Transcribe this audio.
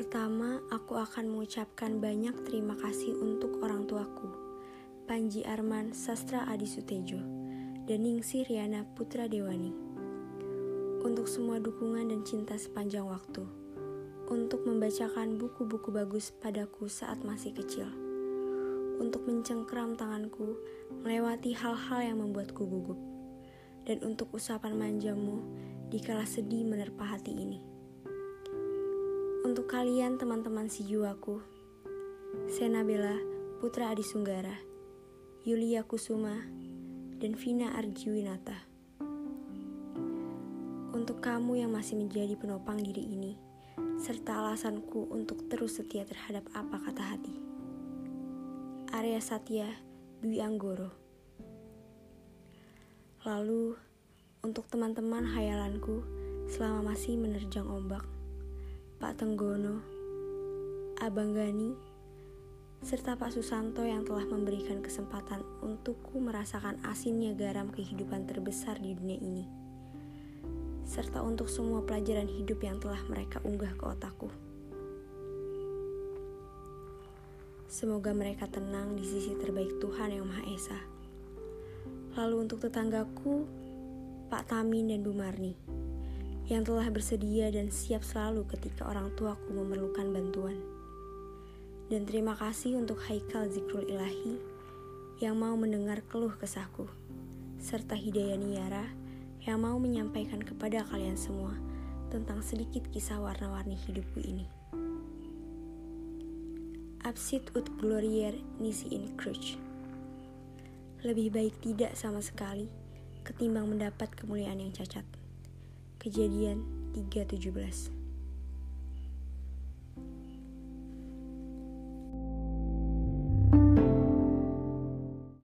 Pertama, aku akan mengucapkan banyak terima kasih untuk orang tuaku, Panji Arman Sastra Adi Sutejo, dan Ningsi Riana Putra Dewani. Untuk semua dukungan dan cinta sepanjang waktu, untuk membacakan buku-buku bagus padaku saat masih kecil, untuk mencengkram tanganku melewati hal-hal yang membuatku gugup, dan untuk usapan manjamu dikala sedih menerpa hati ini. Untuk kalian teman-teman si juaku, Sena Bella, Putra Adi Sunggara, Yulia Kusuma, dan Vina Arjiwinata. Untuk kamu yang masih menjadi penopang diri ini, serta alasanku untuk terus setia terhadap apa kata hati. Arya Satya, Dwi Anggoro. Lalu, untuk teman-teman hayalanku selama masih menerjang ombak, Pak Tenggono, Abang Gani, serta Pak Susanto yang telah memberikan kesempatan untukku merasakan asinnya garam kehidupan terbesar di dunia ini, serta untuk semua pelajaran hidup yang telah mereka unggah ke otakku. Semoga mereka tenang di sisi terbaik Tuhan Yang Maha Esa. Lalu untuk tetanggaku, Pak Tamin dan Bu Marni yang telah bersedia dan siap selalu ketika orang tuaku memerlukan bantuan. Dan terima kasih untuk Haikal Zikrul Ilahi yang mau mendengar keluh kesahku, serta Hidayah Niara yang mau menyampaikan kepada kalian semua tentang sedikit kisah warna-warni hidupku ini. Absit ut glorier nisi in cruch. Lebih baik tidak sama sekali ketimbang mendapat kemuliaan yang cacat. Kejadian 3.17